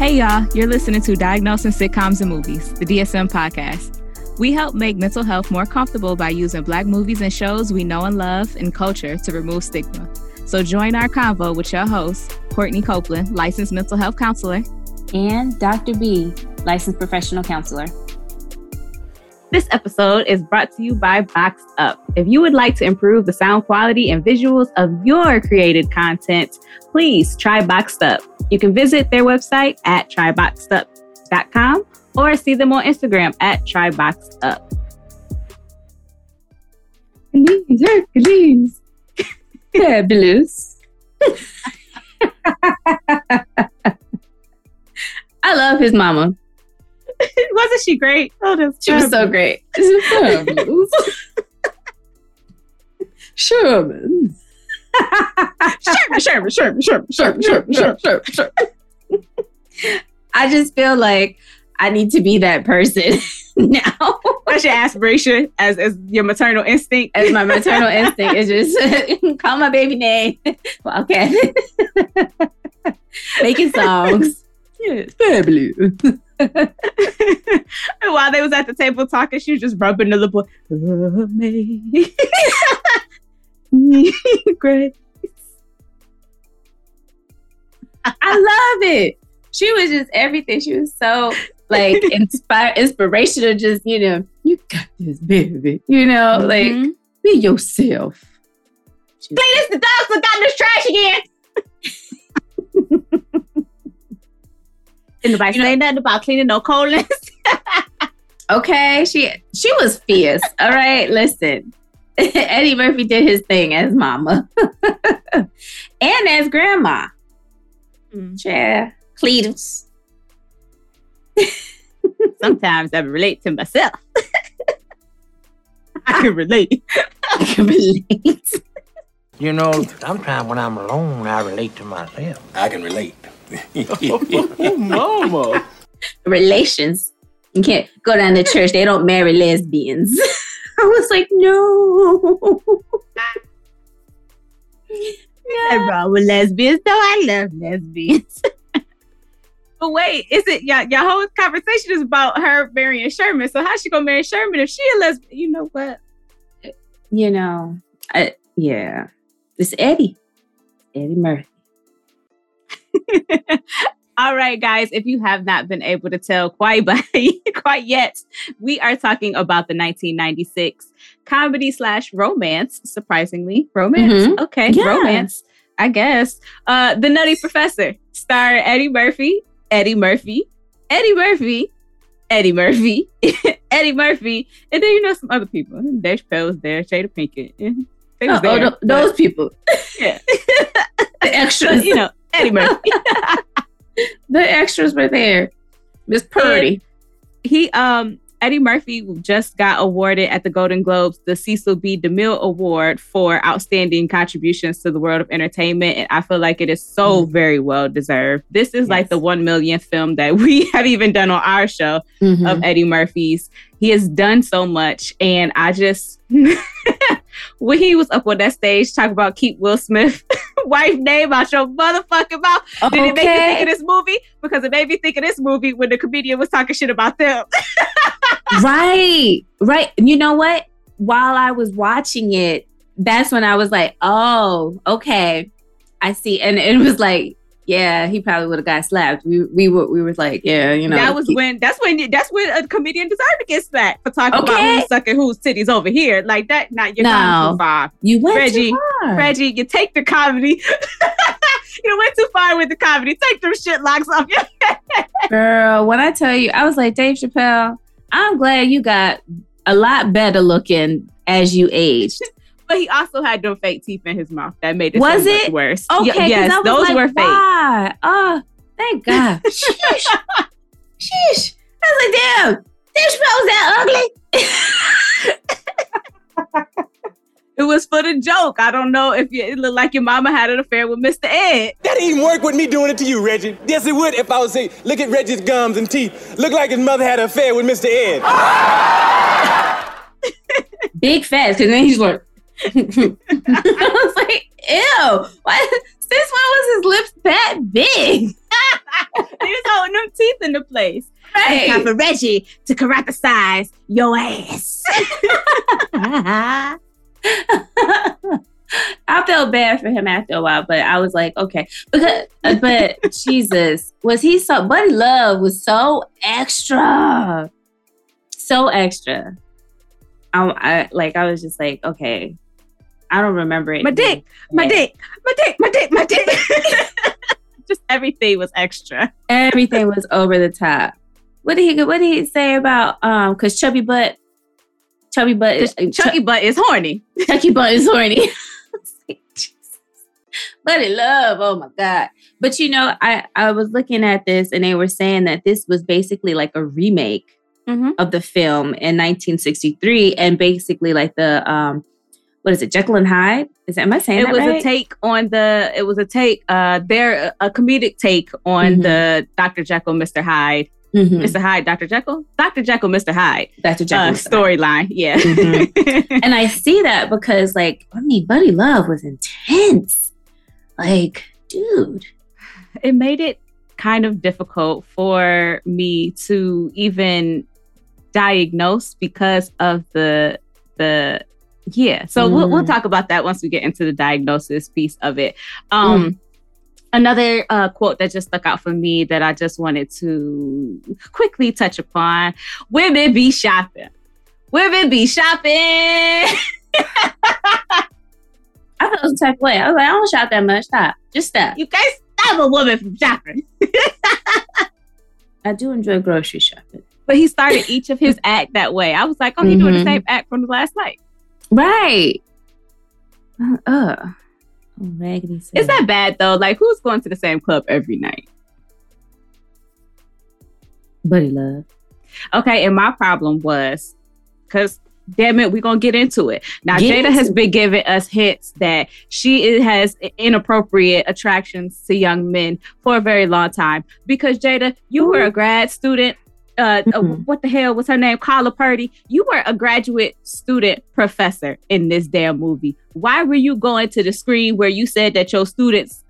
Hey, y'all, you're listening to Diagnosing Sitcoms and Movies, the DSM podcast. We help make mental health more comfortable by using Black movies and shows we know and love and culture to remove stigma. So join our convo with your host, Courtney Copeland, licensed mental health counselor, and Dr. B, licensed professional counselor. This episode is brought to you by Boxed Up. If you would like to improve the sound quality and visuals of your created content, please try Boxed Up. You can visit their website at tryboxedup.com or see them on Instagram at tryboxedup. Hercules, Hercules. Fabulous. I love his mama. Wasn't she great? Oh, she was so great. Sherman. Sherman, Sherman, Sherman, Sherman, Sherman, Sherman, Sherman, Sherman, Sherman. I just feel like I need to be that person now. That's your aspiration as, as your maternal instinct. As my maternal instinct is just call my baby name. Well, okay. Making songs. Yes. Fabulous. while they was at the table talking, she was just rubbing the little boy. Love me. Grace. I love it. She was just everything. She was so like inspired, inspirational. Just you know, you got this, baby. You know, mm-hmm. like be yourself. This. The dogs gotten this trash again. Did nobody you say know, nothing about cleaning no colons? okay, she she was fierce. All right, listen. Eddie Murphy did his thing as mama and as grandma. Mm. Yeah, Cletus. Sometimes I relate to myself. I can relate. I can relate. You know, sometimes when I'm alone, I relate to myself. I can relate. Oh, mama. Relations. You can't go down to church. They don't marry lesbians. I was like, no. Nothing wrong with lesbians, though. I love lesbians. but wait, is it y'all? Your whole conversation is about her marrying Sherman. So how's she gonna marry Sherman if she a lesbian? You know what? You know, I, yeah, it's Eddie, Eddie Murphy. All right, guys, if you have not been able to tell quite by quite yet, we are talking about the 1996 comedy slash romance. Surprisingly, romance. Mm-hmm. Okay, yeah. romance. I guess. Uh, the Nutty Professor, star Eddie Murphy, Eddie Murphy, Eddie Murphy, Eddie Murphy, Eddie Murphy, and then you know some other people. Dave Chappelle was there, Jada Pinkett. They was oh, there, oh, those people. Yeah, the extras. you know, Eddie Murphy. the extras were there. Miss Purdy. And he um Eddie Murphy just got awarded at the Golden Globes the Cecil B. DeMille Award for outstanding contributions to the world of entertainment. And I feel like it is so mm-hmm. very well deserved. This is yes. like the one millionth film that we have even done on our show mm-hmm. of Eddie Murphy's. He has done so much. And I just, when he was up on that stage talking about keep Will Smith wife name out your motherfucking mouth. Okay. Did it make you think of this movie? Because it made me think of this movie when the comedian was talking shit about them. right, right. You know what? While I was watching it, that's when I was like, oh, okay. I see. And it was like, yeah, he probably would have got slapped. We we were we were like, yeah, you know. That was he, when that's when that's when a comedian deserved to get slapped for talking okay. about who's sucking whose titties over here. Like that, not your no. far. You went Reggie, too far. Reggie, you take the comedy. you went too far with the comedy. Take them shit locks off your head. Girl, when I tell you, I was like, Dave Chappelle, I'm glad you got a lot better looking as you aged. But he also had them fake teeth in his mouth. That made it was so it worse. Okay, y- yes, those like, were fake. Why? Oh, thank God. Sheesh. Sheesh. I was like, damn, this was that ugly. it was for the joke. I don't know if you, it looked like your mama had an affair with Mr. Ed. That didn't work with me doing it to you, Reggie. Yes, it would if I was say, look at Reggie's gums and teeth. Look like his mother had an affair with Mr. Ed. Big fast, because then he's like, I was like, ew. Why? Since when was his lips that big? He was holding them teeth in the place. It's time for Reggie to karate size your ass. I felt bad for him after a while, but I was like, okay, because uh, but Jesus, was he so? Buddy Love was so extra, so extra. I, I like, I was just like, okay, I don't remember it. My dick, my dick, my dick, my dick, my dick. Just everything was extra. Everything was over the top. What did he? What did he say about um? Because chubby butt, chubby butt, is, uh, Chucky butt is horny. Chucky butt is horny. Buddy love, oh my god! But you know, I I was looking at this and they were saying that this was basically like a remake Mhm. of the film in 1963, and basically like the um, what is it, Jekyll and Hyde? Is that am I saying It that was right? a take on the. It was a take. Uh, they're a comedic take on Mhm. the Dr. Jekyll, Mr. Hyde, Mhm. Mr. Hyde, Dr. Jekyll, Dr. Jekyll, Mr. Hyde Dr. Jekyll. uh, storyline. Yeah. Mhm. and I see that because, like, I mean, Buddy Love was intense. Like, dude. it made it kind of difficult for me to even diagnose because of the the yeah so we'll, we'll Mm. talk about that once we get into the diagnosis piece of it um another uh, quote that just stuck out for me that i just wanted to quickly touch upon women be shopping women be shopping I felt some type of way. I was like, I don't shop that much. Stop. Just stop. you can't stop a woman from shopping I do enjoy grocery shopping. but he started each of his act that way. I was like, oh, he doing the Mhm. same act from the last night. Right. Uh, raggedy. Is that bad though? Like, who's going to the same club every night? Buddy Love? Okay, and my problem was because damn it, we're gonna get into it. Now Get Jada has it. been giving us hints that she has inappropriate attractions to young men for a very long time. Because Jada, you were a grad student. Uh, uh, Mhm. what the hell was her name? Carla Purdy. You were a graduate student professor in this damn movie. Why were you going to the screen where you said that your students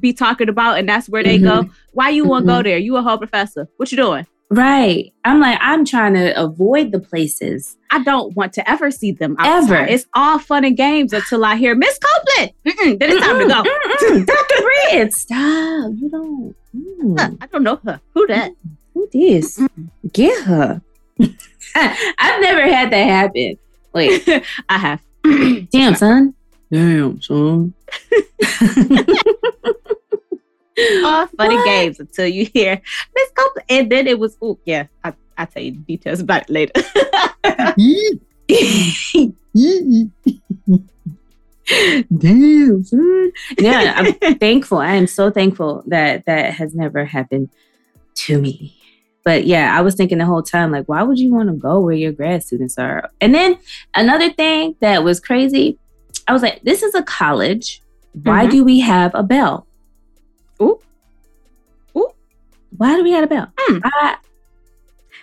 be talking about and that's where they go? Why you want to go Mhm. there? You a whole professor. What you doing? Right. I'm like, I'm trying to avoid the places. I don't want to ever see them outside. Ever. It's all fun and games until I hear Miss Copeland. Mm-mm, then it's time to go. Dr. Bread, stop. You don't. mm. Huh, I don't know her. Who that? This? Mm-hmm. Get her. I've never had that happen. Wait, I have. damn, son. Damn, son. all fun and What? games until you hear Miss Copeland. And then it was, oh, yeah, I, I'll tell you details about it later. Damn, son. Yeah, I'm thankful. I am so thankful that that has never happened to me. But yeah, I was thinking the whole time, like, why would you want to go where your grad students are? And then another thing that was crazy, I was like, this is a college. Why Mhm. do we have a bell? Ooh. Ooh. Why do we have a bell? Hmm. I,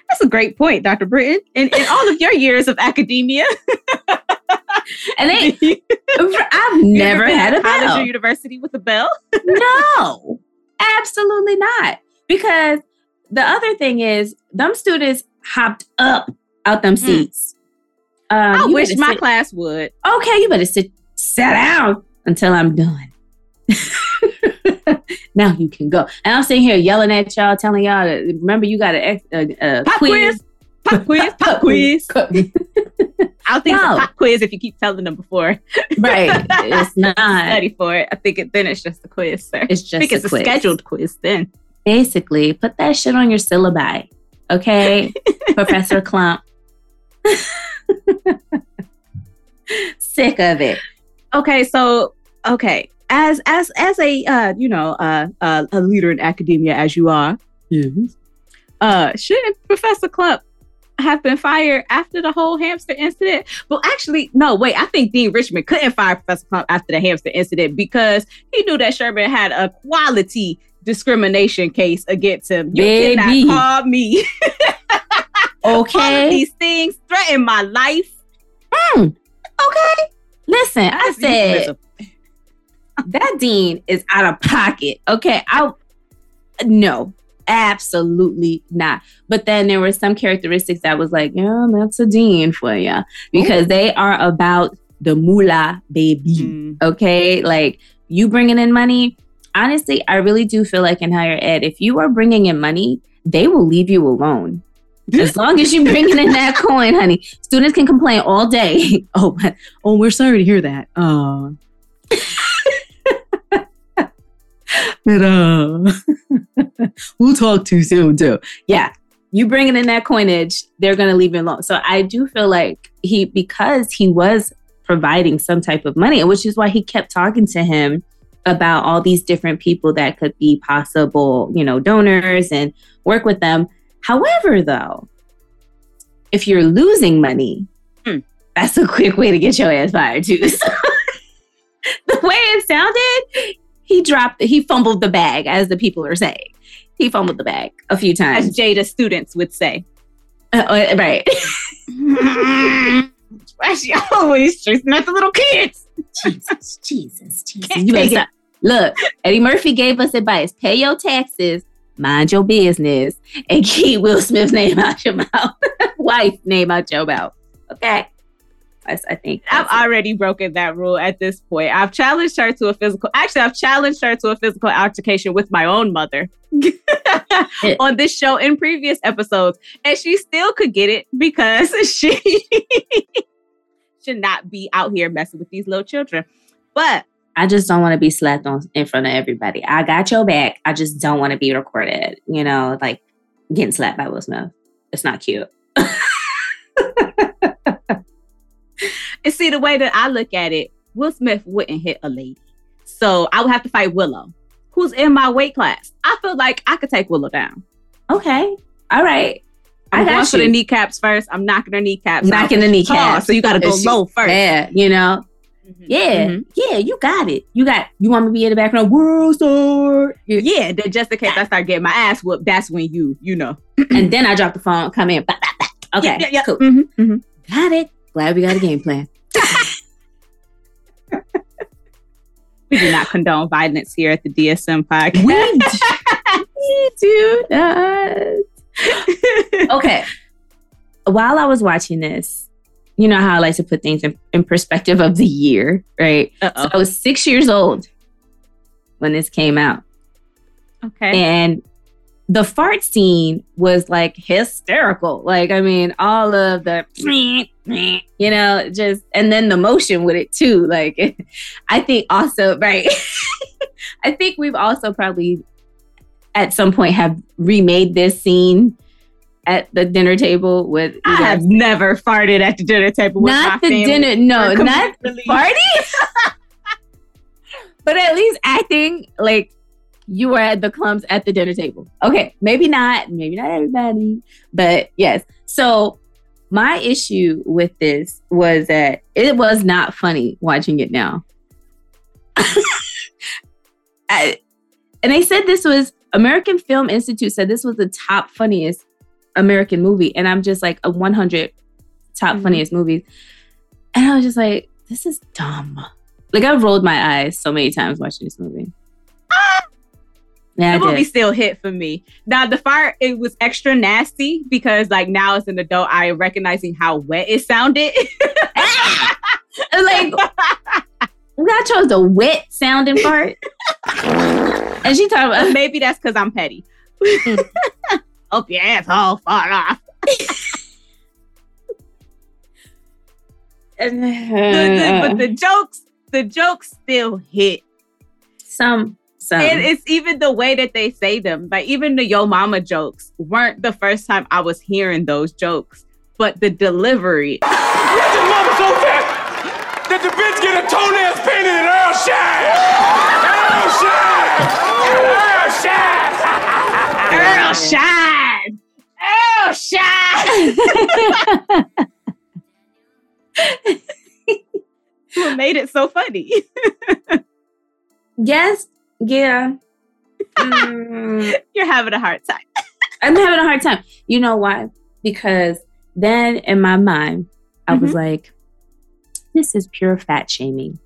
That's a great point, Dr. Britton. In, in all of your years of academia, and they, I've never had a college bell. or university with a bell. no, absolutely not. Because the other thing is, them students hopped up out them seats. Um, I wish my sit- class would. okay, you better sit, sit down until I'm done. now you can go. And I'm sitting here yelling at y'all, telling y'all to remember you got a, a, a Pop quiz. Pop quiz. Pop quiz. I'll think it's a pop quiz if you keep telling them before. right. It's not. Study for it. I think it, then it's just a quiz, sir. It's I just think it's a, scheduled quiz then. Basically, put that shit on your syllabi. Okay, Professor Klump. Sick of it. Okay, so okay, as as as a uh, you know uh, uh, a leader in academia as you are, yes. uh, shouldn't Professor Klump have been fired after the whole hamster incident? Well, actually, no. Wait, I think Dean Richmond couldn't fire Professor Klump after the hamster incident because he knew that Sherman had a quality discrimination case against him. You Baby. cannot call me all Okay. these things threaten my life. Hmm. Okay. Listen, I That's said that dean is out of pocket. Okay. I no, absolutely not. But then there were some characteristics that was like, yeah, that's a dean for you because they are about the moolah baby. Mm. Okay, like you bringing in money. Honestly, I really do feel like in higher ed, if you are bringing in money, they will leave you alone. As long as you're bringing in that coin, honey. Students can complain all day. Oh, oh, we're sorry to hear that. Uh, but uh, we'll talk too soon too. Yeah, you bringing in that coinage, they're gonna leave you alone. So I do feel like he because he was providing some type of money, which is why he kept talking to him about all these different people that could be possible, you know, donors and work with them. However, though, if you're losing money, Hmm. that's a quick way to get your ass fired too. So, the way it sounded, he dropped, he fumbled the bag, as the people are saying. He fumbled the bag a few times, As. Jada students would say. Uh, uh, right. She always chasing at the little kids. Jesus, Jesus, Jesus. Can't You better take it. stop. Look, Eddie Murphy gave us advice. Pay your taxes, mind your business, and keep Will Smith's name out your mouth. Wife name out your mouth. Okay. That's, I think. I've it. already broken that rule at this point. I've challenged her to a physical. Actually, I've challenged her to a physical altercation with my own mother on this show in previous episodes, and she still could get it because she should not be out here messing with these little children. But I just don't want to be slapped on in front of everybody. I got your back. I just don't want to be recorded, you know, like getting slapped by Will Smith. It's not cute. and see the way that I look at it, Will Smith wouldn't hit a lady, so I would have to fight Willow, who's in my weight class. I feel like I could take Willow down. Okay. All right. I I'm going got for the kneecaps first. I'm knocking her kneecaps. Knocking the kneecaps. Oh, so you got to go low first. Yeah, you know. Mhm. Yeah, Mhm. yeah, you got it. You got. You want me to be in the background? World star. Yeah. Yeah, then just in case I start getting my ass whooped, that's when you, you know. and then I drop the phone. Come in. Bah, bah, bah. Okay, Yeah, yeah, yeah. cool. Mhm, mhm. Got it. Glad we got a game plan. We do not condone violence here at the DSM podcast. we do not. Okay. While I was watching this, you know how I like to put things in, in perspective of the year, right? Uh-oh. I was six years old when this came out. Okay. And the fart scene was like hysterical. Like, I mean, all of the, you know, just, and then the motion with it too. Like, I think also, right. I think we've also probably at some point have remade this scene at the dinner table with I have never farted at the dinner table with not the dinner, no, not party. but at least acting like you were at the Klumps at the dinner table. Okay, maybe not, maybe not everybody, but yes. So my issue with this was that it was not funny watching it now. I, and they said this was American Film Institute said this was the top funniest American movie, and I'm just like a 100 top Mhm. funniest movies, and I was just like, this is dumb. Like I rolled my eyes so many times watching this movie. Yeah, the movie still hit for me. Now the fire it was extra nasty because like now as an adult I am recognizing how wet it sounded. like I chose the wet sounding part, and she talked about Maybe that's because I'm petty. Hope your asshole fall off. The- the- uh, but the jokes, the jokes still hit. some some And it's even the way that they say them. Like even the yo mama jokes weren't the first time I was hearing those jokes, but the delivery. Reggie mama so fat that the bitch get her toenails painted in Earl Scheib. Earl Scheib. Earl Scheib! Earl Scheib! what made it so funny? yes, yeah. Mm, You're having a hard time. I'm having a hard time. You know why? Because then in my mind, I was like, this is pure fat shaming.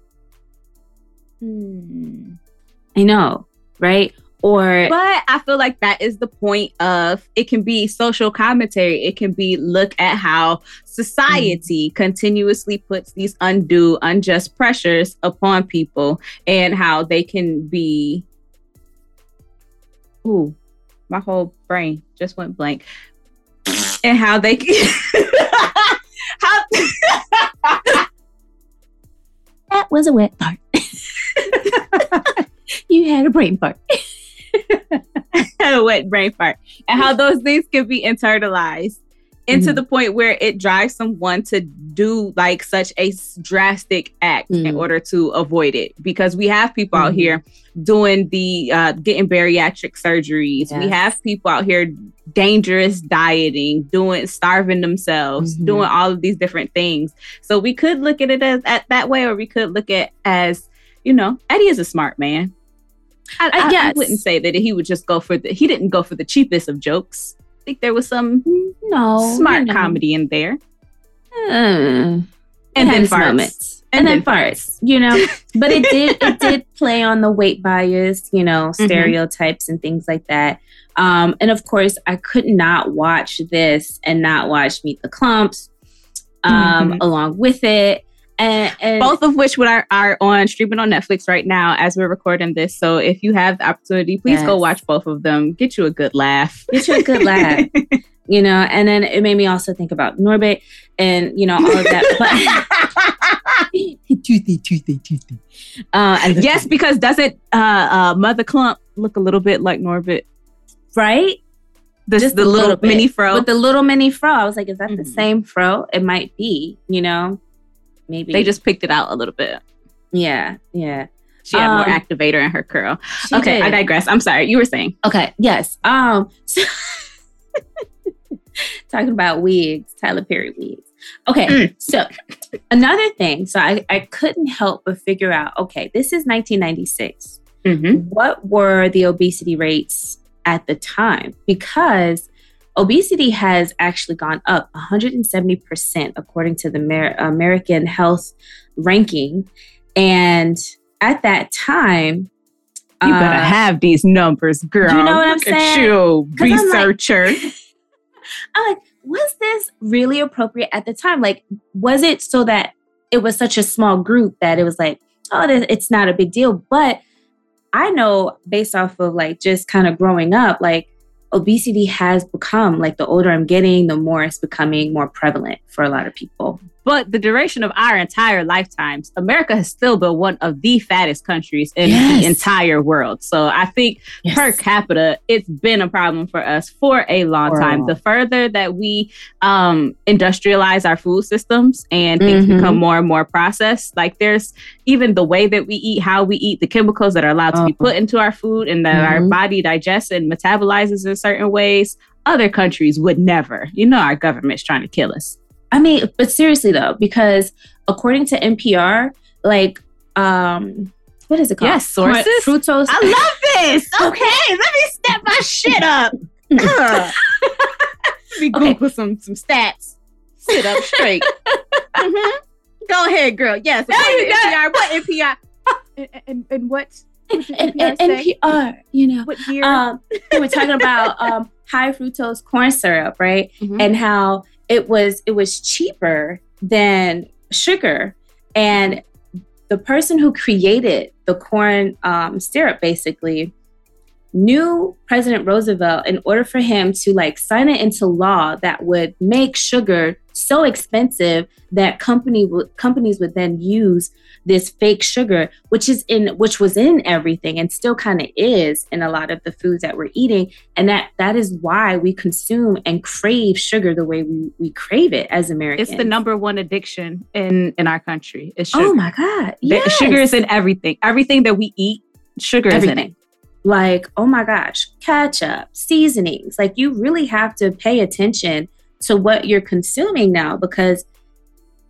I know, right? Or But I feel like that is the point of it can be social commentary. It can be look at how society mm. continuously puts these undue, unjust pressures upon people and how they can be. Ooh, my whole brain just went blank. And how they can. how, that was a wet fart. you had a brain fart. wet brain fart, and how those things can be internalized into Mhm. the point where it drives someone to do like such a drastic act in Mhm. order to avoid it. Because we have people out Mhm. here doing the uh, getting bariatric surgeries. We have people out here dangerous dieting, doing starving themselves, Mhm. doing all of these different things. So we could look at it as at that way, or we could look at as you know, Eddie is a smart man. I, I I- I wouldn't say that he would just go for the. He didn't go for the cheapest of jokes. I think there was some No, smart know. comedy in there, Uh, and then farts. moments. And, then farts, you know. But it did it did play on the weight bias, you know, Mm-hmm. stereotypes and things like that. Um, and of course, I could not watch this and not watch Meet the Klumps um, Mhm. along with it. And, and Both of which are, are on streaming on Netflix right now as we're recording this. So if you have the opportunity, please go watch both of them. Get you a good laugh. Get you a good laugh. you know, and then it made me also think about Norbit and you know all of that. Toothy, toothy, toothy. Uh, yes, because doesn't uh, uh, Mother Klump look a little bit like Norbit? right. The, Just the little, little mini fro. with the little mini fro. I was like, is that the Mhm. same fro? It might be. You know, maybe they just picked it out a little bit. yeah, yeah. She had more Um, activator in her curl. Okay, did. I digress. I'm sorry. You were saying. Okay, yes. Um so- talking about wigs, Tyler Perry wigs. Okay, Mm. so another thing, so I, I couldn't help but figure out, okay, this is 1996. Mm-hmm. What were the obesity rates at the time? Because obesity has actually gone up 170% according to the Amer- American Health Ranking. And at that time, You better uh, have these numbers, girl. You know what I'm Look at saying? you, 'Cause I'm like- researcher. I'm like, was this really appropriate at the time? Like, was it so that it was such a small group that it was like, oh, it's not a big deal? But I know based off of like just kind of growing up, like obesity has become like the older I'm getting, the more it's becoming more prevalent for a lot of people. But the duration of our entire lifetimes, America has still been one of the fattest countries in Yes. the entire world. So I think per capita, it's been a problem for us for a long For a time. long- The further that we um, industrialize our food systems and things Mhm. become more and more processed, like there's even the way that we eat, how we eat, the chemicals that are allowed to be Oh. put into our food and that our Mhm. body digests and metabolizes in certain ways. Other countries would never. You know, our government's trying to kill us. I mean, but seriously though, because according to NPR, like, um, what is it called? Yes, sources. Fructose. I love this. Okay, let me step my shit up. Let me Okay. Google some some stats. Sit up straight. Mhm. Go ahead, girl. Yes. There you according NPR. What NPR? And, and, and what? and, NPR? NPR, you know. What year? um, they were talking about um, high fructose corn syrup, right? Mhm. And how it was it was cheaper than sugar, and the person who created the corn um, syrup basically knew President Roosevelt in order for him to like sign it into law that would make sugar so expensive that company would companies would then use this fake sugar which is in which was in everything and still kind of is in a lot of the foods that we're eating and that that is why we consume and crave sugar the way we we crave it as Americans it's the number one addiction in in our country. It's oh sugar. oh my god The- yes. Sugar is in everything. Everything that we eat, sugar is in it. Like oh my gosh ketchup seasonings. Like you really have to pay attention to what you're consuming now because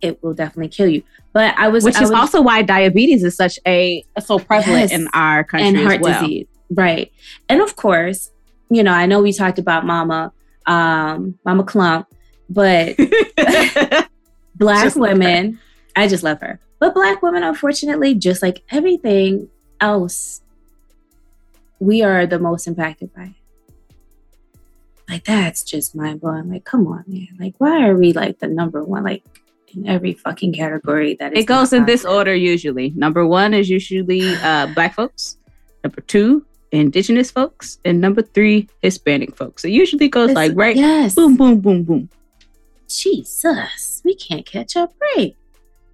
it will definitely kill you. But i was Which I is was- also why diabetes is such a so prevalent Yes. in our country and heart well. disease. Right. And of course you know i know we talked about mama um mama Klump but black Just women i just love her. But black women unfortunately just like everything else we are the most impacted by it. Like that's just mind blowing. Like, come on, man. Like, why are we like the number one? Like in every fucking category that it goes in this order usually. Number one is usually uh, black folks. Number two, indigenous folks, and number three, Hispanic folks. It usually goes It's- like right, Yes. boom, boom, boom, boom. Jesus, we can't catch up. Right.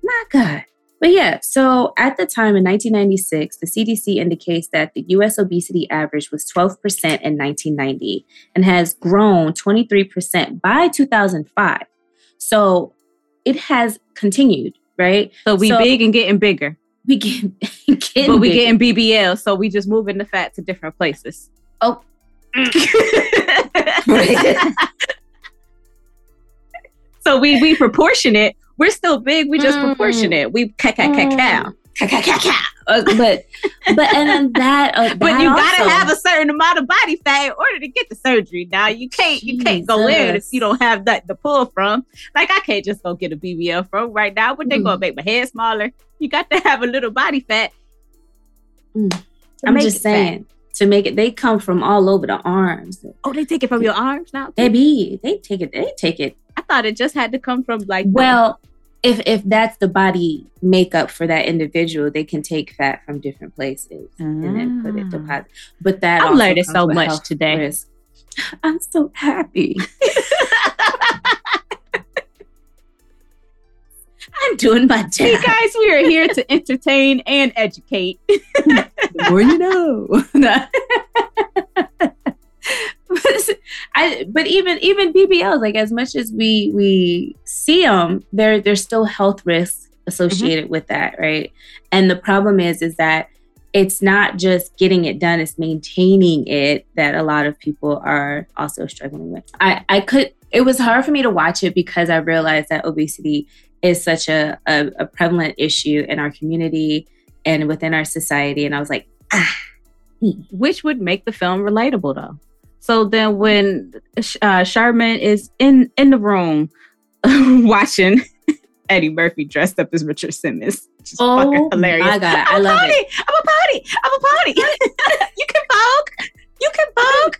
My God. But yeah, so at the time in 1996, the CDC indicates that the US obesity average was 12% in 1990 and has grown 23% by 2005. So it has continued, right? So we So- big and getting bigger, We get, getting but we bigger. getting BBL, so we just moving the fat to different places. Oh. so we we proportionate. We're still big. We just Mm. proportionate. We ca ca ca cow. Uh, but but and then that, uh, But that you gotta also- have a certain amount of body fat in order to get the surgery. Now you can't you can't go in if you don't have that to pull from. Like I can't just go get a BBL from right now. But they Mm. gonna make my head smaller. You got to have a little body fat. Mm. I'm just it fat. saying to make it. They come from all over the arms. Oh, they take it from your arms now. Baby, they take it. They take it. I thought it just had to come from like Well, if if that's the body makeup for that individual, they can take fat from different places and then put it Ah. deposit. But that I'm learning so much today. risk. I'm so happy. I'm doing my Hey job. guys, we are here to entertain and educate. The more you know. I, but even even BBLs, like as much as we we see them, there there's still health risks associated with that, right? And the problem is is that it's not just getting it done; it's maintaining it that a lot of people are also struggling with. I I could. It was hard for me to watch it because I realized that obesity is such a, a, a prevalent issue in our community and within our society. And I was like, ah, which would make the film relatable though. So then when uh, Sherman is in in the room watching Eddie Murphy dressed up as Richard Simmons, which is fucking hilarious. Oh my God, I I'm a love party, it. I'm a party. I'm a party. you can vogue. You can vogue.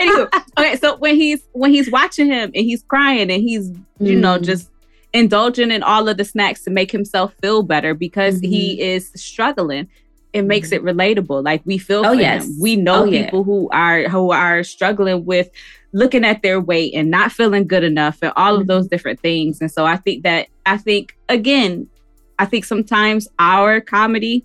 Anywho, okay, so when he's when he's watching him and he's crying and he's you know Mm. just indulging in all of the snacks to make himself feel better because he is struggling it makes it relatable like we feel Mm-hmm. Oh, for yes. him we know Oh, yeah. people who are who are struggling with looking at their weight and not feeling good enough and all of Mm-hmm. those different things and so i think that i think again i think sometimes our comedy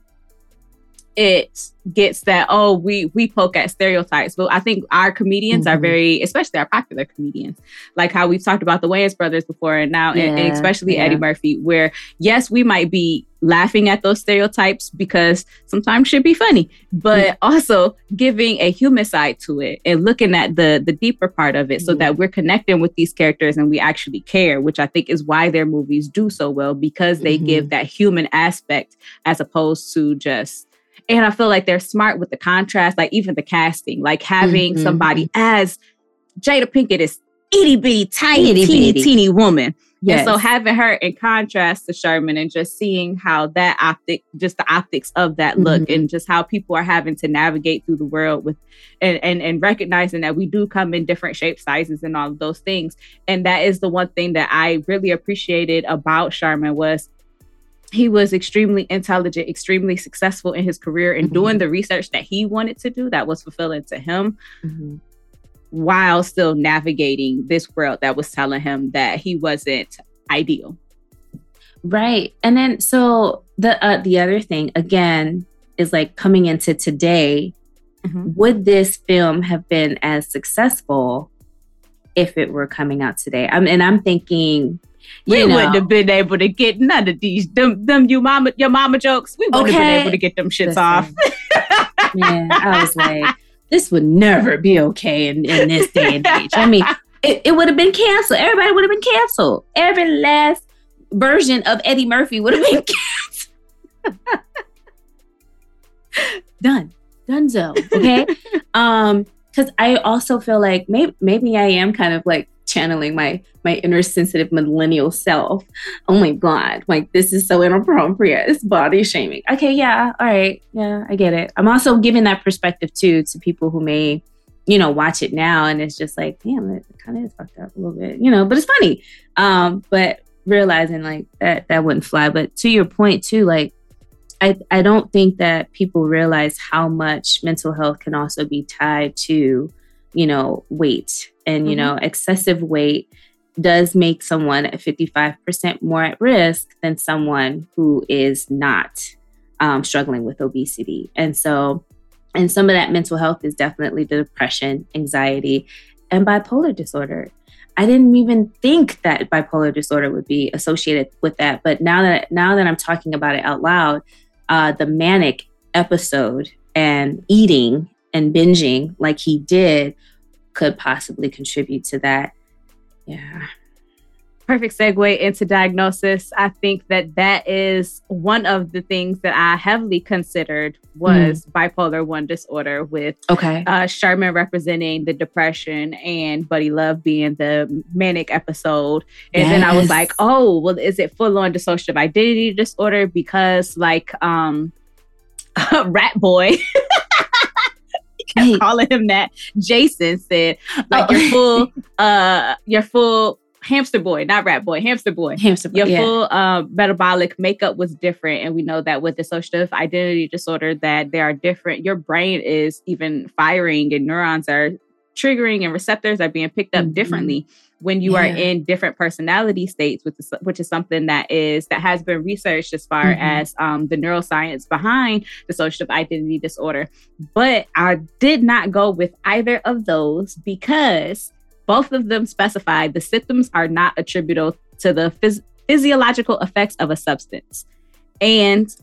it gets that oh we we poke at stereotypes but i think our comedians are Mhm. very especially our popular comedians like how we've talked about the Wayans brothers before and now and, and especially yeah. eddie murphy where yes we might be laughing at those stereotypes because sometimes should be funny but also giving a human side to it and looking at the the deeper part of it so Mhm. that we're connecting with these characters and we actually care which i think is why their movies do so well because they Mhm. give that human aspect as opposed to just and I feel like they're smart with the contrast, like even the casting, like having Mhm. somebody as Jada Pinkett is itty bitty, tiny, Itty teeny, bitty. teeny woman. Yes. And so having her in contrast to Sherman and just seeing how that optic, just the optics of that look Mhm. and just how people are having to navigate through the world with and, and and recognizing that we do come in different shape sizes and all of those things. And that is the one thing that I really appreciated about Sherman was he was extremely intelligent, extremely successful in his career and Mhm. doing the research that he wanted to do that was fulfilling to him Mhm. while still navigating this world that was telling him that he wasn't ideal. Right. And then so the uh, the other thing again is like coming into today, Mhm. would this film have been as successful if it were coming out today? I'm and I'm thinking We know, wouldn't have been able to get none of these them them you mama your mama jokes. We wouldn't have been able to get them shits listen, off. Man, I was like, this would never be okay in, in this day and age. I mean, it, it would have been canceled. Everybody would have been canceled. Every last version of Eddie Murphy would have been canceled. Done. Donezo. Okay. um, because I also feel like maybe maybe I am kind of like channeling my my inner sensitive millennial self. Oh my god, like this is so inappropriate. It's body shaming. Okay, yeah, all right, yeah, I get it. I'm also giving that perspective too to people who may, you know, watch it now and it's just like, damn, it kind of is fucked up a little bit, you know. But it's funny. Um, but realizing like that that wouldn't fly. But to your point too, like I, I don't think that people realize how much mental health can also be tied to, you know, weight. And, you mm-hmm. know, excessive weight does make someone at 55% more at risk than someone who is not um, struggling with obesity. And so, and some of that mental health is definitely the depression, anxiety, and bipolar disorder. I didn't even think that bipolar disorder would be associated with that. But now that now that I'm talking about it out loud, uh, the manic episode and eating and binging like he did could possibly contribute to that. Yeah perfect segue into diagnosis. I think that that is one of the things that I heavily considered was mm. bipolar one disorder with okay uh, Sherman representing the depression and Buddy Love being the manic episode. And yes. then I was like, oh, well, is it full on dissociative identity disorder? Because like um Rat Boy calling him that. Jason said, like oh. you're full, uh, you're full hamster boy, not rat boy, hamster boy. Hamster boy. Your yeah. full um, metabolic makeup was different. And we know that with dissociative identity disorder, that there are different, your brain is even firing and neurons are triggering and receptors are being picked up mm-hmm. differently when you yeah. are in different personality states, which is, which is something that is that has been researched as far mm-hmm. as um, the neuroscience behind dissociative identity disorder. But I did not go with either of those because both of them specify the symptoms are not attributable to the phys- physiological effects of a substance. And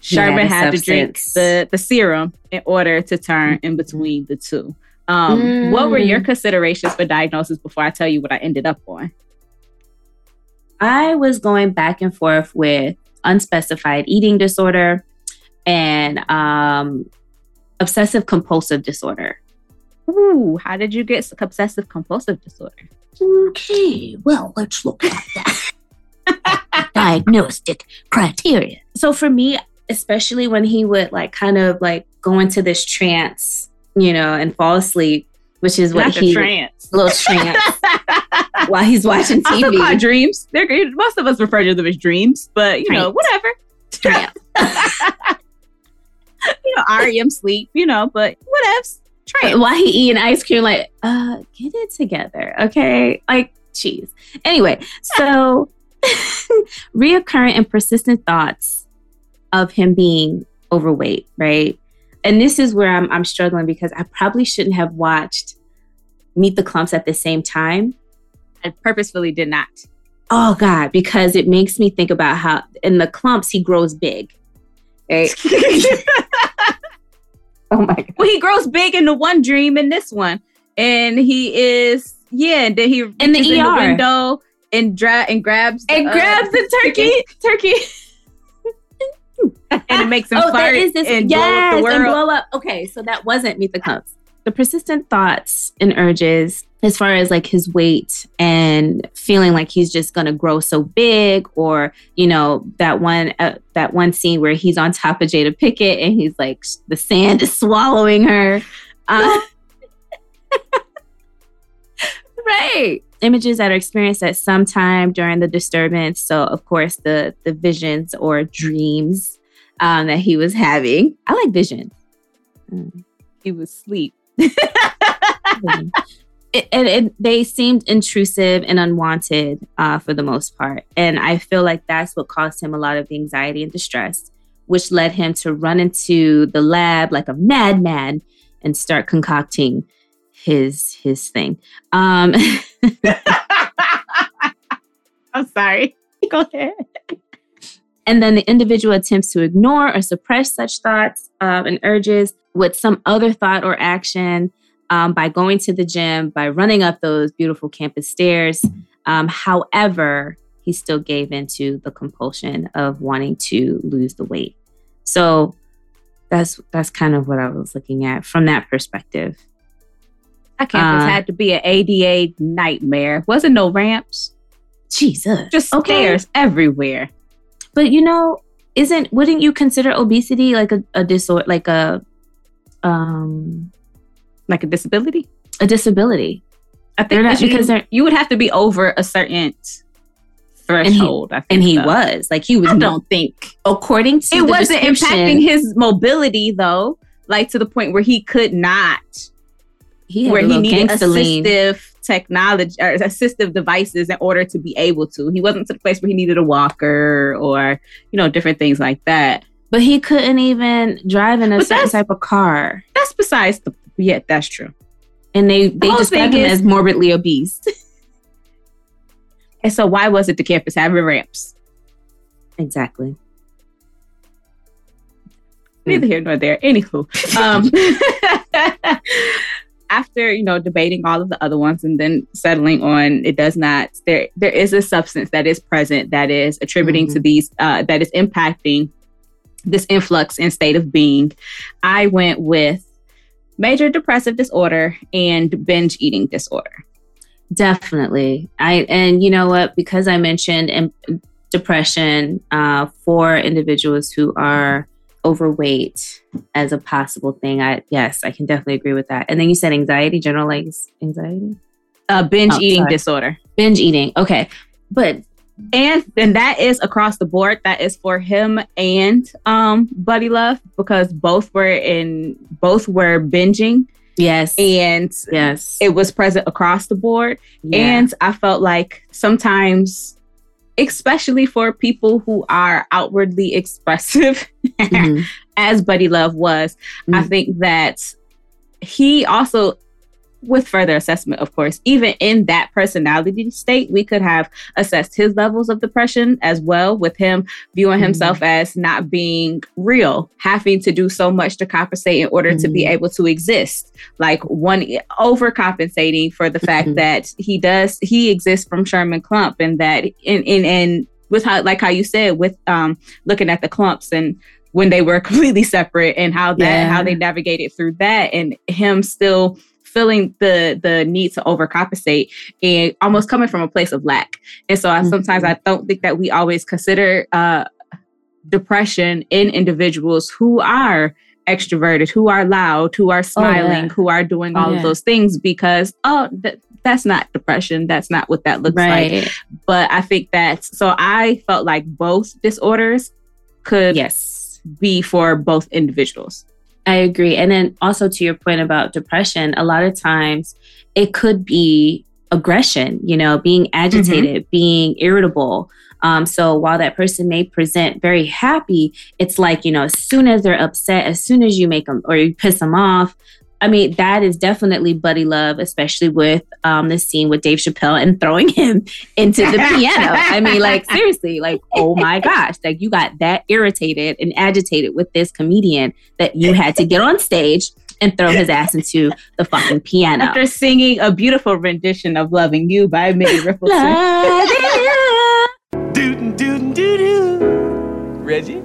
Sherman had substance. to drink the, the serum in order to turn in between the two. Um, mm. What were your mm. considerations for diagnosis before I tell you what I ended up on? I was going back and forth with unspecified eating disorder and um, obsessive compulsive disorder. Ooh, how did you get obsessive compulsive disorder? Okay, well, let's look at that. Diagnostic criteria. So for me, especially when he would like kind of like go into this trance, you know, and fall asleep, which is what Not he trance. little trance while he's watching TV. dreams. They're. Most of us refer to them as dreams, but you trance. know, whatever. Trance. you know, REM sleep, you know, but whatevs. Right. While he eating ice cream, like, uh, get it together, okay? Like, cheese. Anyway, so reoccurrent and persistent thoughts of him being overweight, right? And this is where I'm, I'm struggling because I probably shouldn't have watched Meet the Klumps at the same time. I purposefully did not. Oh God, because it makes me think about how in the Klumps he grows big. Right? Oh my god. Well, he grows big in the one dream in this one. And he is yeah, and then he in the ER in the window and dra- and grabs and uh, grabs the turkey turkey. makes him oh, fart is this, and, yes, blow and blow up. Okay, so that wasn't Meet the Klumps. The persistent thoughts and urges as far as like his weight and feeling like he's just to grow so big or you know that one uh, that one scene where he's on top of Jada Pinkett and he's like the sand is swallowing her. Uh, right. Images that are experienced at some time during the disturbance. So of course the the visions or dreams um, that he was having i like vision mm. he was sleep. and, it, it, they seemed intrusive and unwanted uh, for the most part. And I feel like that's what caused him a lot of the anxiety and distress, which led him to run into the lab like a madman and start concocting his his thing. Um, I'm sorry. Go ahead. And then the individual attempts to ignore or suppress such thoughts um, and urges with some other thought or action um, by going to the gym, by running up those beautiful campus stairs. Um, however, he still gave into the compulsion of wanting to lose the weight. So that's that's kind of what I was looking at from that perspective. That campus Uh, had to be an ADA nightmare. Wasn't no ramps, Jesus. just Okay. stairs everywhere. But you know, isn't wouldn't you consider obesity like a, a disorder like a um Like a disability. a disability? I think not- that you, because you would have to be over a certain threshold. I think, And he was. Like he was I don't think according to it wasn't impacting his mobility though, like to the point where he could not, he where he needed assistive technology or assistive devices in order to be able to. He wasn't to the place where he needed a walker or you know different things like that. But he couldn't even drive in a But certain type of car. That's besides the yeah, that's true. And they they whole described thing him is- as morbidly obese. And so why was it the campus having ramps? exactly. neither here nor there. Anywho, um, after you know debating all of the other ones and then settling on it does not there there is a substance that is present that is attributing to these uh, that is impacting this influx in state of being. I went with major depressive disorder and binge eating disorder. Definitely. I and you know what? Because I mentioned em- depression uh, for individuals who are overweight as a possible thing. I yes, I can definitely agree with that. And then you said anxiety, generalized anxiety, Uh, binge Oh, eating sorry. disorder. binge eating. Okay, but and and that is across the board that is for him and um buddy love because both were in both were binging yes, and yes, it was present across the board yeah. and i felt like sometimes especially for people who are outwardly expressive Mhm. as buddy love was i Mhm. think that he also with further assessment of course even in that personality state we could have assessed his levels of depression as well with him viewing Mhm. himself as not being real having to do so much to compensate in order to be Mhm. able to exist like one overcompensating for the fact Mhm. that he does he exists from sherman Klump and that in in and with how like how you said with um looking at the Klumps and when they were completely separate and how that Yeah. how they navigated through that and him still feeling the the need to overcompensate and almost coming from a place of lack. And so I, sometimes i don't think that we always consider uh depression in individuals who are extroverted who are loud who are smiling who are doing Oh, all yeah. of those things because oh th- that's not depression. That's not what that looks like. But i think that's so i felt like both disorders could Yes. be for both individuals I agree. And then also to your point about depression, a lot of times it could be aggression, you know, being agitated, being irritable. Um, so while that person may present very happy, it's like, you know, as soon as they're upset, as soon as you make them or you piss them off, I mean, that is definitely buddy love, especially with um, the scene with Dave Chappelle and throwing him into the piano. I mean, like, seriously, like, oh my gosh, like, you got that irritated and agitated with this comedian that you had to get on stage and throw his ass into the fucking piano. after singing a beautiful rendition of loving you by minnie doo doo. Reggie?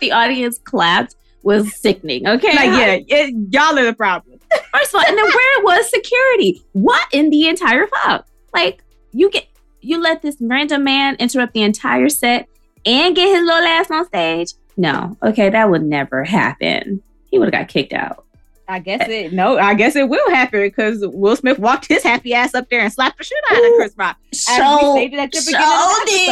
That the audience clapped was sickening. Okay, like yeah it, y'all are the problem First of all, and then where was security? What in the entire fuck? Like you get you let this random man interrupt the entire set and get his little ass on stage? No, okay, that would never happen. He would have got kicked out. i guess it no i guess it will happen because will smith walked his happy ass up there and slapped the shit out of chris rock stated at the beginning of the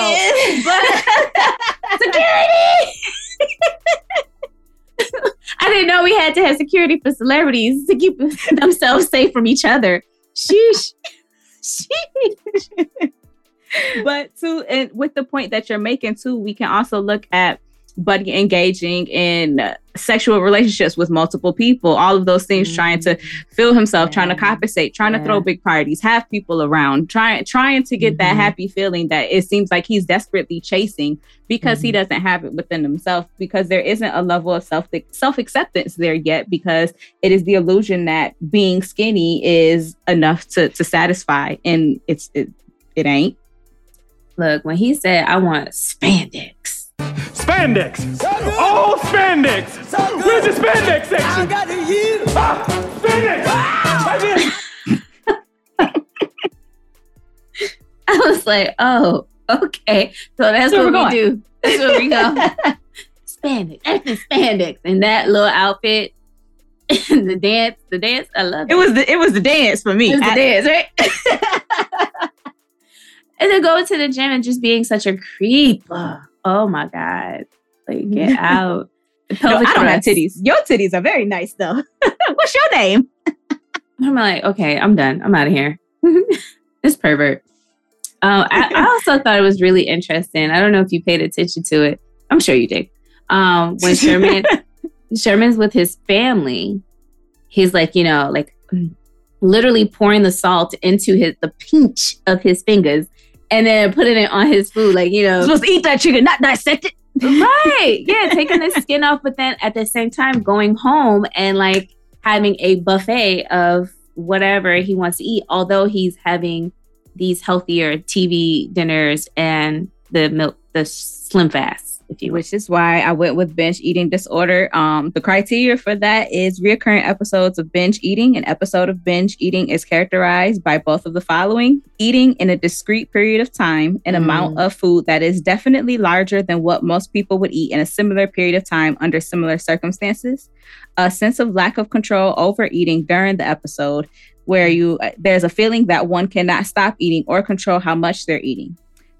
episode. security. I didn't know we had to have security for celebrities to keep themselves safe from each other. Sheesh. Sheesh. but to and with the point that you're making too, we can also look at Buddy engaging in sexual relationships with multiple people, all of those things, trying to fill himself, trying to compensate, trying to throw big parties, have people around, trying trying to get that Mhm. happy feeling that it seems like he's desperately chasing because he Mhm. doesn't have it within himself because there isn't a level of self self acceptance there yet because it is the illusion that being skinny is enough to to satisfy and it's it, it ain't Look, when he said, I want spandex, spandex. All spandex. Where's the spandex section? I got the year. Ah, spandex. I was like, oh, okay. So that's So what we're do. That's where we go. spandex. That's the spandex. And that little outfit. the dance. The dance. I love It It was the it was the dance for me. It was the I- dance, right? and then going to the gym and just being such a creep. Oh my God. Like, get out. No, I don't have titties. Your titties are very nice though. What's your name? I'm like, okay, I'm done. I'm out of here. this pervert. Um, I, I also thought it was really interesting. I don't know if you paid attention to it. I'm sure you did. Um, when Sherman Sherman's with his family, he's like, you know, like literally pouring the salt into his the pinch of his fingers and then putting it on his food, like you know, You're supposed to eat that chicken, not dissect it. right yeah taking the skin off but then at the same time going home and like having a buffet of whatever he wants to eat although he's having these healthier tv dinners and the milk the slim fast if you wish Which is why I went with binge eating disorder. Um, the criteria for that is reoccurring episodes of binge eating. An episode of binge eating is characterized by both of the following eating in a discrete period of time, an Mm. amount of food that is definitely larger than what most people would eat in a similar period of time under similar circumstances, a sense of lack of control over eating during the episode, where you uh, there's a feeling that one cannot stop eating or control how much they're eating.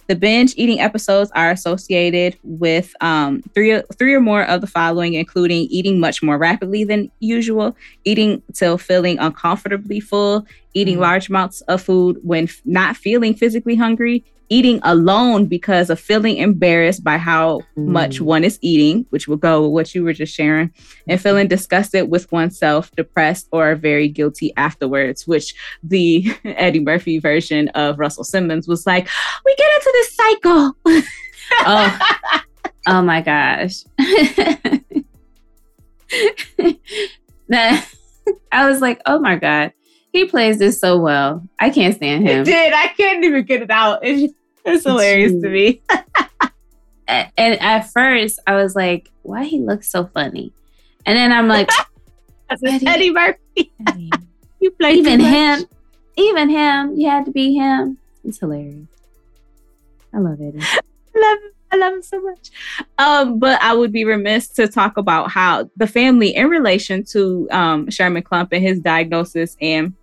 The binge eating episodes are associated with um, three, three or more of the following, including eating much more rapidly than usual, eating till feeling uncomfortably full, eating Mhm. large amounts of food when f- not feeling physically hungry, eating alone because of feeling embarrassed by how much Mm. one is eating, which will go with what you were just sharing, and feeling disgusted with oneself, depressed, or very guilty afterwards, which the Eddie Murphy version of Russell Simmons was like, we get into this cycle. oh oh my gosh that i was like oh my god he plays this so well i can't stand him did. I couldn't even get it out. It's hilarious to me. And at first I was like, why he looks so funny? And then I'm like, Eddie. Eddie Murphy, you play even him, even him, you had to be him. It's hilarious. I love Eddie. love him. I love him so much. Um, but I would be remiss to talk about how the family, in relation to um, Sherman Klump and his diagnosis, and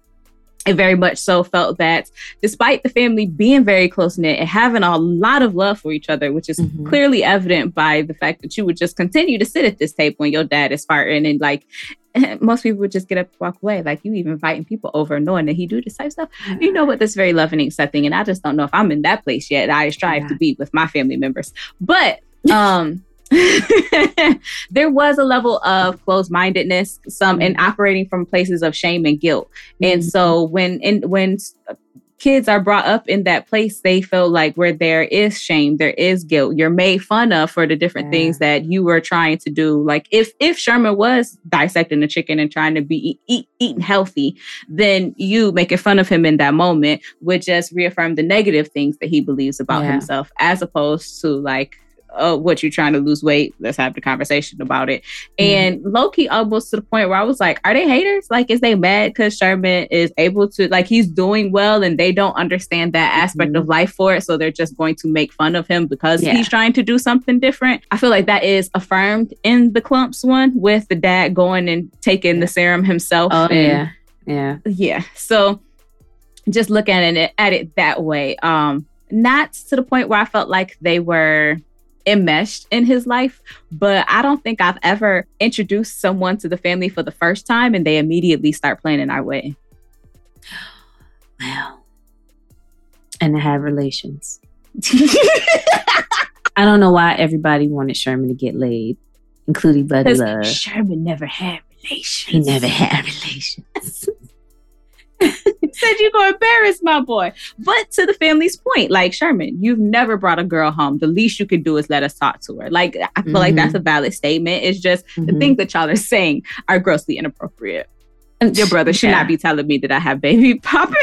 it very much so felt that despite the family being very close knit and having a lot of love for each other, which is Mhm. clearly evident by the fact that you would just continue to sit at this table when your dad is farting and like most people would just get up and walk away. Like you even inviting people over knowing that he do this type of stuff you know what this very loving and accepting and i just don't know if i'm in that place yet i strive Yeah. to be with my family members but um there was a level of closed-mindedness some and operating from places of shame and guilt and Mhm. so when in when kids are brought up in that place they feel like where there is shame there is guilt you're made fun of for the different Yeah. things that you were trying to do like if if sherman was dissecting the chicken and trying to be eat, eating healthy then you making fun of him in that moment would just reaffirm the negative things that he believes about Yeah. himself as opposed to like oh what you're trying to lose weight let's have the conversation about it. And low-key almost to the point where i was like are they haters? Like is they mad because sherman is able to like he's doing well and they don't understand that aspect Mhm. of life for it so they're just going to make fun of him because Yeah. he's trying to do something different? I feel like that is affirmed in the Klumps one with the dad going and taking the serum himself Oh and yeah, yeah. yeah. So just look at it at it that way. Um not to the point where i felt like they were enmeshed in his life but i don't think i've ever introduced someone to the family for the first time and they immediately start planning our wedding Wow. And to have relations. I don't know why everybody wanted Sherman to get laid, including Buddy Love. Sherman never had relations He never had relations. said you're gonna embarrass my boy. But to the family's point, like Sherman, you've never brought a girl home. The least you could do is let us talk to her. Like I feel like that's a valid statement. It's just the Mhm. things that y'all are saying are grossly inappropriate. Your brother should Yeah. not be telling me that I have baby popping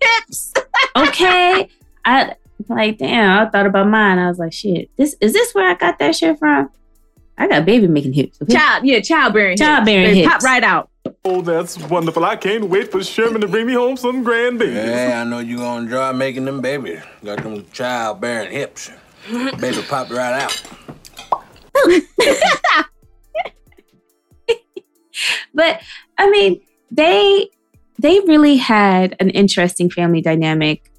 hips. okay. I Like, damn, I thought about mine. I was like, shit, this is this where I got that shit from? I got baby making hips. Okay? Child, yeah, childbearing. Childbearing hips. Hips. Pop right out. Oh, that's wonderful. I can't wait for Sherman to bring me home some grandbabies. Yeah, I know you're gonna enjoy making them babies. Got them childbearing hips. Baby popped right out. but I mean, they they really had an interesting family dynamic,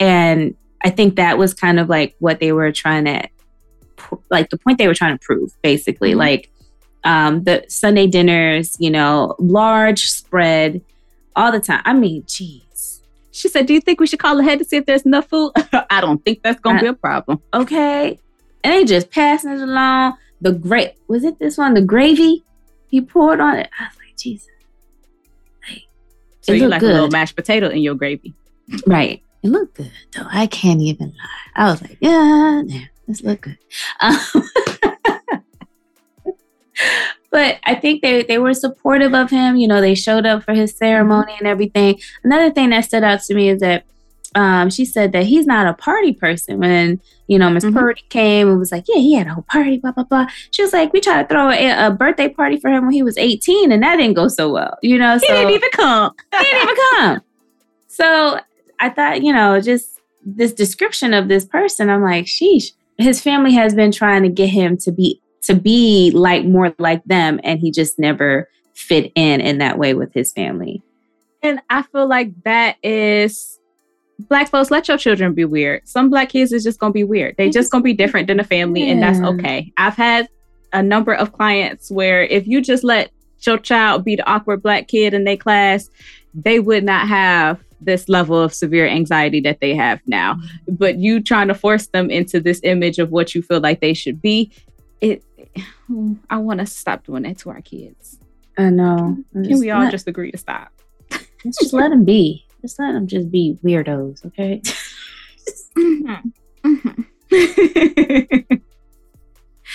and I think that was kind of like what they were trying to, like the point they were trying to prove, basically. Mm-hmm. Like um, the Sunday dinners, you know, large spread all the time. I mean, geez. She said, "Do you think we should call ahead to see if there's enough food?" I don't think that's gonna Uh, be a problem. Okay, and they just passing it along. The great was it this one? The gravy he poured on it. I was like, Jesus. So you like a little mashed potato in your gravy. Right. It looked good though. I can't even lie. I was like, yeah, yeah, this look good. Um, but I think they they were supportive of him. You know, they showed up for his ceremony and everything. Another thing that stood out to me is that um, she said that he's not a party person. When you know Miss Mhm. Purty came and was like, yeah, he had a whole party, blah blah blah. She was like, we tried to throw a, a birthday party for him when he was eighteen, and that didn't go so well. You know, He didn't even come. he didn't even come. So I thought, you know, just this description of this person, I'm like, sheesh. His family has been trying to get him to be to be like more like them, and he just never fit in in that way with his family. And I feel like that is black folks let your children be weird. Some black kids is just gonna be weird. They just gonna be different than the family, and that's okay. I've had a number of clients where if you just let your child be the awkward black kid in their class, they would not have this level of severe anxiety that they have now. But you trying to force them into this image of what you feel like they should be, it I want to stop doing that to our kids. I know. Can we all just agree to stop? just, just let them be? Just let them just be weirdos, okay? Mhm. Mhm.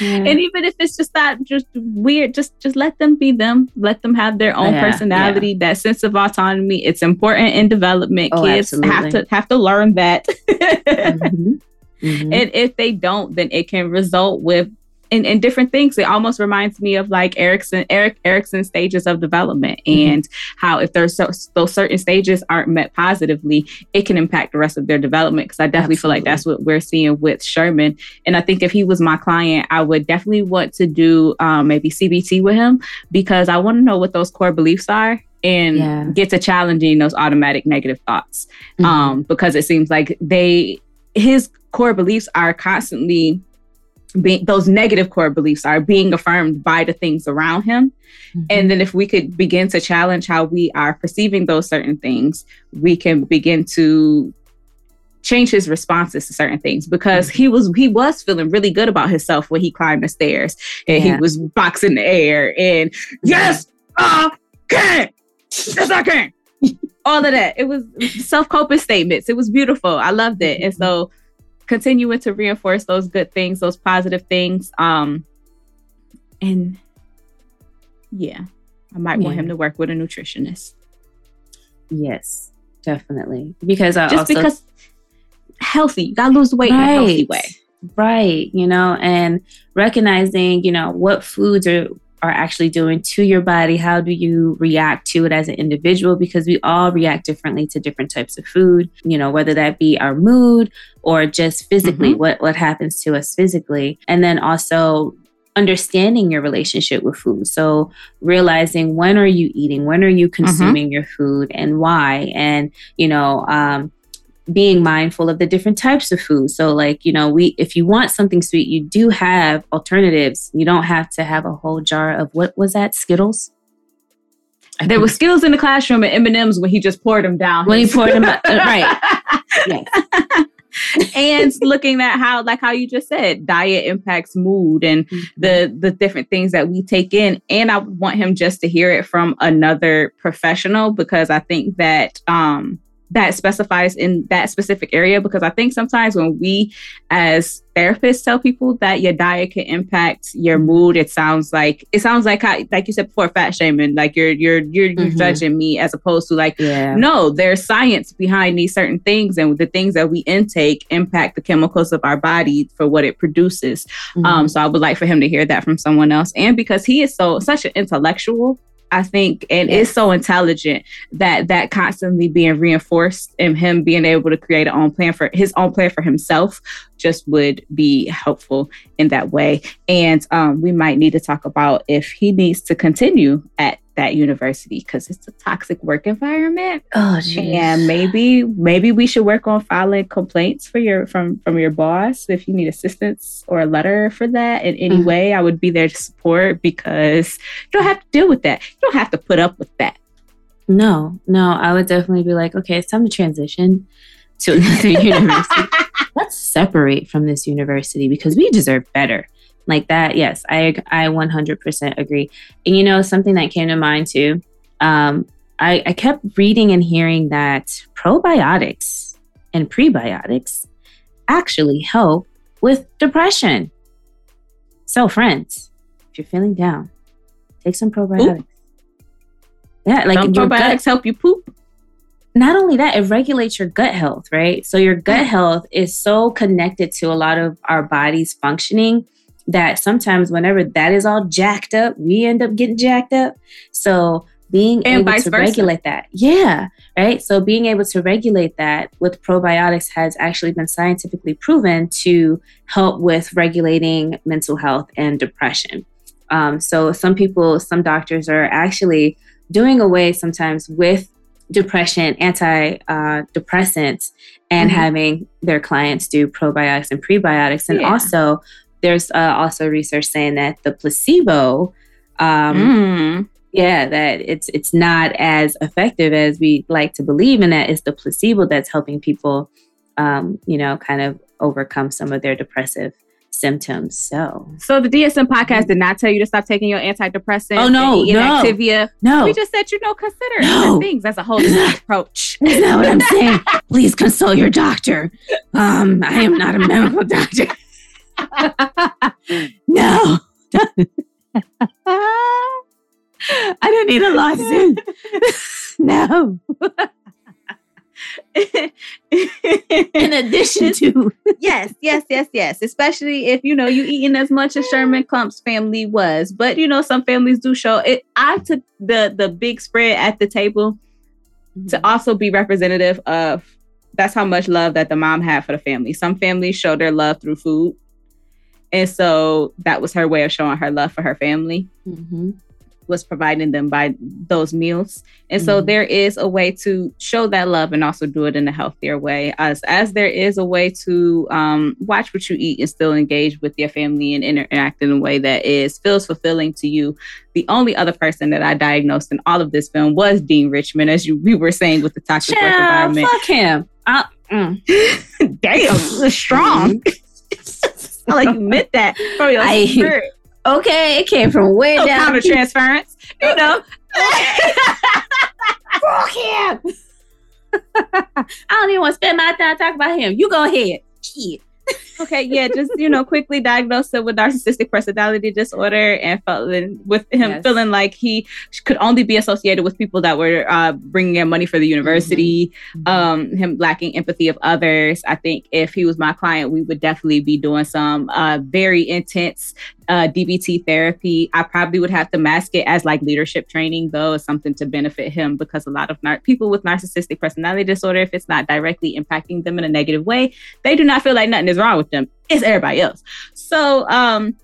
and even if it's just that, just weird just just let them be them let them have their own Yeah, personality that sense of autonomy it's important in development Oh, kids have to have to learn that Mhm. Mhm. and if they don't then it can result with in, in different things it almost reminds me of like Erikson Erik Erikson stages of development Mhm. and how if there's so, those certain stages aren't met positively it can impact the rest of their development because i definitely feel like that's what we're seeing with sherman and i think if he was my client i would definitely want to do um, maybe cbt with him because i want to know what those core beliefs are and Yeah. get to challenging those automatic negative thoughts Mhm. um, because it seems like they his core beliefs are constantly being those negative core beliefs are being affirmed by the things around him. Mhm. and then if we could begin to challenge how we are perceiving those certain things we can begin to change his responses to certain things because he was he was feeling really good about himself when he climbed the stairs and Yeah. he was boxing the air and yes i can yes i can all of that. It was self-coping statements. It was beautiful. I loved it. And so continuing to reinforce those good things those positive things um and yeah i might want him to work with a nutritionist yes, definitely. Because I just also because healthy you gotta lose weight in a healthy way Right. You know, and recognizing, you know, what foods are are actually doing to your body. How do you react to it as an individual? Because we all react differently to different types of food, you know, whether that be our mood or just physically, Mhm. what, what happens to us physically. And then also understanding your relationship with food. So realizing when are you eating, when are you consuming your food and why? And, you know, um, being mindful of the different types of food. So like, you know, we if you want something sweet, you do have alternatives. You don't have to have a whole jar of what was that? Skittles? I there were Skittles in the classroom and M&M's when he just poured them down when he poured them uh, right. Yes. and looking at how like how you just said diet impacts mood and the the different things that we take in and i want him just to hear it from another professional because i think that um that specifies in that specific area because I think sometimes when we as therapists tell people that your diet can impact your mood, it sounds like it sounds like how, like you said before, fat shaming. Like you're you're you're, you're Mhm. judging me as opposed to like Yeah. no, there's science behind these certain things, and the things that we intake impact the chemicals of our body for what it produces. Mhm. Um, so I would like for him to hear that from someone else, and because he is so such an intellectual, I think, and is so intelligent that that constantly being reinforced and him being able to create an own plan for his own plan for himself just would be helpful in that way. And um, we might need to talk about if he needs to continue at that university because it's a toxic work environment oh, geez. and maybe maybe we should work on filing complaints for your from from your boss if you need assistance or a letter for that in any Mhm. way i would be there to support because you don't have to deal with that you don't have to put up with that No, no, I would definitely be like, okay, it's time to transition to another university. Let's separate from this university because we deserve better. Like that, yes, I I 100% agree. And you know, something that came to mind too. Um, I, I kept reading and hearing that probiotics and prebiotics actually help with depression. So, friends, if you're feeling down, take some probiotics. Yeah, like Don't your gut probiotics help you poop not only that, it regulates your gut health, right? So your gut health is so connected to a lot of our body's functioning that sometimes whenever that is all jacked up, we end up getting jacked up. So being And able to versa. regulate that. Yeah. Right. So being able to regulate that with probiotics has actually been scientifically proven to help with regulating mental health and depression. Um, so some people, some doctors are actually doing away sometimes with depression anti uh, depressants and Mhm. having their clients do probiotics and prebiotics and Yeah. also there's uh, also research saying that the placebo um, Mm. yeah that it's it's not as effective as we like to believe and that it's the placebo that's helping people um, you know kind of overcome some of their depressive symptoms so so the dsm podcast did not tell you to stop taking your antidepressants Oh, no, no. activia no we just said you know consider No. other things as a holistic approach That's not what I'm saying. Please consult your doctor. Um, I am not a medical doctor. no. I don't need a lawsuit. no. In addition to yes, yes, yes, yes. Especially if you know you eating as much as Sherman Klump's family was, but you know some families do show it. I took the the big spread at the table to mm-hmm. also be representative of that's how much love that the mom had for the family. Some families show their love through food, and so that was her way of showing her love for her family Mhm. was providing them by those meals. And so Mhm. there is a way to show that love and also do it in a healthier way. As as there is a way to um, watch what you eat and still engage with your family and interact in a way that is feels fulfilling to you. The only other person that I diagnosed in all of this film was Dean Richmond, as you we were saying with the toxic work environment. fuck him. Uh, mm. Damn, it's. I like you meant that from your I- spirit. Okay, it came from way No down. counter transference. You know. Fuck him. I don't even want to spend my time talking about him. You go ahead. Shit. Okay, yeah, just you know, quickly diagnosed him with narcissistic personality disorder, and felt with him Yes. feeling like he could only be associated with people that were uh, bringing in money for the university. Um, him lacking empathy of others. I think if he was my client, we would definitely be doing some uh, very intense uh, DBT therapy. I probably would have to mask it as like leadership training, though, as something to benefit him because a lot of nar- people with narcissistic personality disorder, if it's not directly impacting them in a negative way, they do not feel like nothing is wrong with them. It's everybody else. So, um,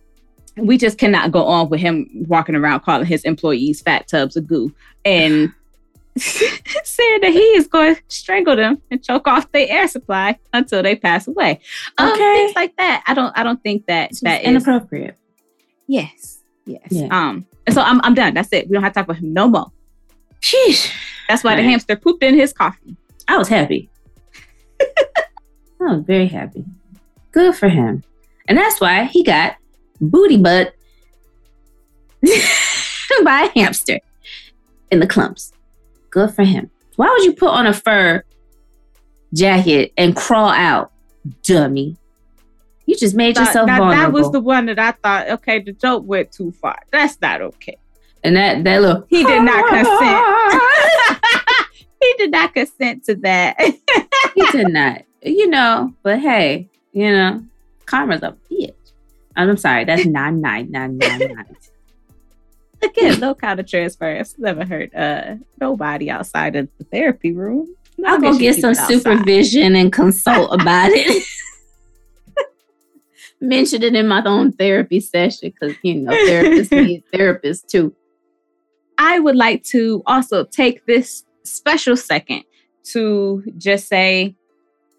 we just cannot go on with him walking around calling his employees fat tubs of goo and saying that he is going to strangle them and choke off their air supply until they pass away. Um, Okay. things like that. I don't. I don't think that It's that is inappropriate. Yes. Yes. Yeah. Um. And so I'm I'm done. That's it. We don't have to talk about him no more. Sheesh. That's why the hamster pooped in his coffee. I was happy. I was very happy. Good for him. And that's why he got booty butt by a hamster in the Klumps. Good for him. Why would you put on a fur jacket and crawl out, dummy. You just made Now- yourself now, vulnerable. that was the one that I thought, okay, the joke went too far. That's not okay. and that that little He did not consent. he did not consent to that. he did not. You know, but hey, you know, karma's a bitch. I'm sorry, that's nine nine nine nine nine. Again, no kind of transfers. Never hurt uh nobody outside of the therapy room. I'll Long go get some supervision and consult about it. Mention it in my own therapy session because you know therapists need therapists too. I would like to also take this special second to just say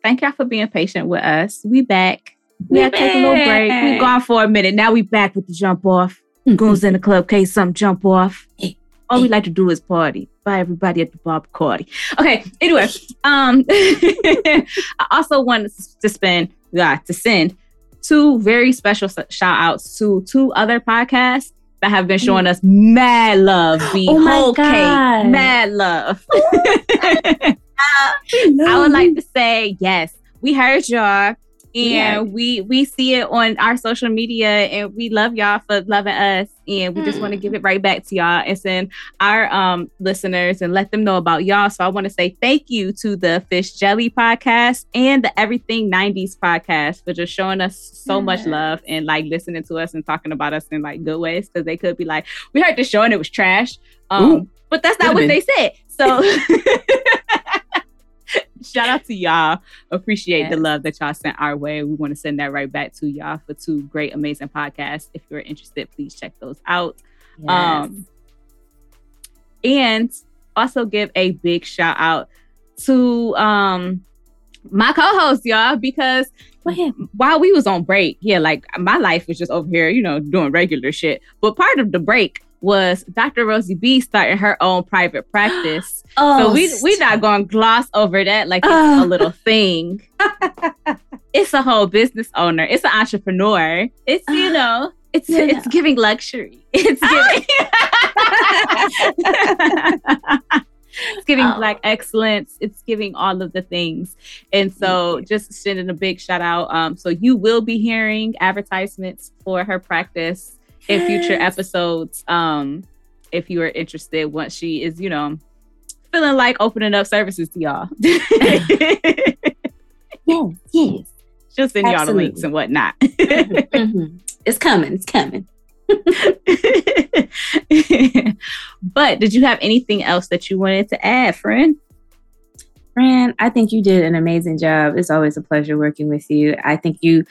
thank y'all for being patient with us. We back. We had to take a little break. We gone for a minute. Now we back with the jump off. Goes in the club case, some jump off. Eh, All we like to do is party. Bye everybody at the Bob Cardi. Okay, anyway. Um I also wanted to spend yeah, to send two very special shout outs to two other podcasts that have been showing us mad love. Be Oh whole God. cake, mad love. I would like to say yes. We heard y'all, Yeah. and we we see it on our social media, and we love y'all for loving us, and we just want to give it right back to y'all and send our um listeners and let them know about y'all. So I want to say thank you to the Fish Jelly podcast and the Everything '90s podcast for just showing us so much love and like listening to us and talking about us in like good ways because they could be like, we heard the show and it was trash, um, Ooh. but that's not what been. they said. So. Shout out to y'all. Appreciate the love that y'all sent our way. We want to send that right back to y'all for two great, amazing podcasts. If you're interested, please check those out. Um, and also give a big shout out to um my co-host, y'all, because while we was on break, yeah, like my life was just over here, you know, doing regular shit. But part of the break was Dr. Rosie B starting her own private practice. Oh, so we we not gonna gloss over that like it's Oh. a little thing. it's a whole business owner. It's an entrepreneur. It's you know, it's it's giving luxury. It's giving it's giving Oh. black excellence. It's giving all of the things. And so just sending a big shout out. Um, so you will be hearing advertisements for her practice in future episodes. Um, if you are interested, once she is, you know, feeling like opening up services to y'all. yes, yes. She'll send y'all the links and whatnot. Mhm. It's coming. It's coming. but did you have anything else that you wanted to add, friend? Fran, I think you did an amazing job. It's always a pleasure working with you. I think you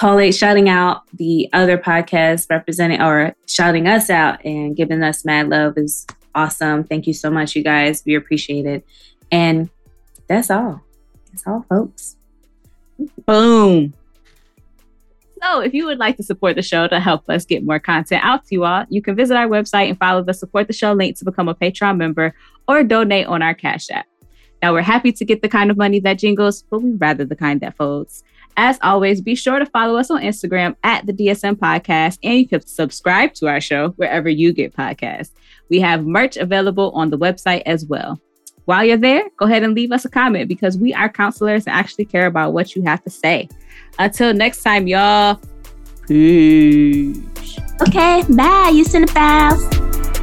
calling, shouting out the other podcasts, representing or shouting us out and giving us mad love is awesome. Thank you so much, you guys. We appreciate it. And that's all. That's all, folks. Boom. So, if you would like to support the show to help us get more content out to you all, you can visit our website and follow the support the show link to become a Patreon member or donate on our Cash App. Now, we're happy to get the kind of money that jingles, but we'd rather the kind that folds. As always, be sure to follow us on Instagram at the DSM Podcast, and you can subscribe to our show wherever you get podcasts. We have merch available on the website as well. While you're there, go ahead and leave us a comment because we are counselors and actually care about what you have to say. Until next time, y'all. Peace. Okay, bye. You cinephiles.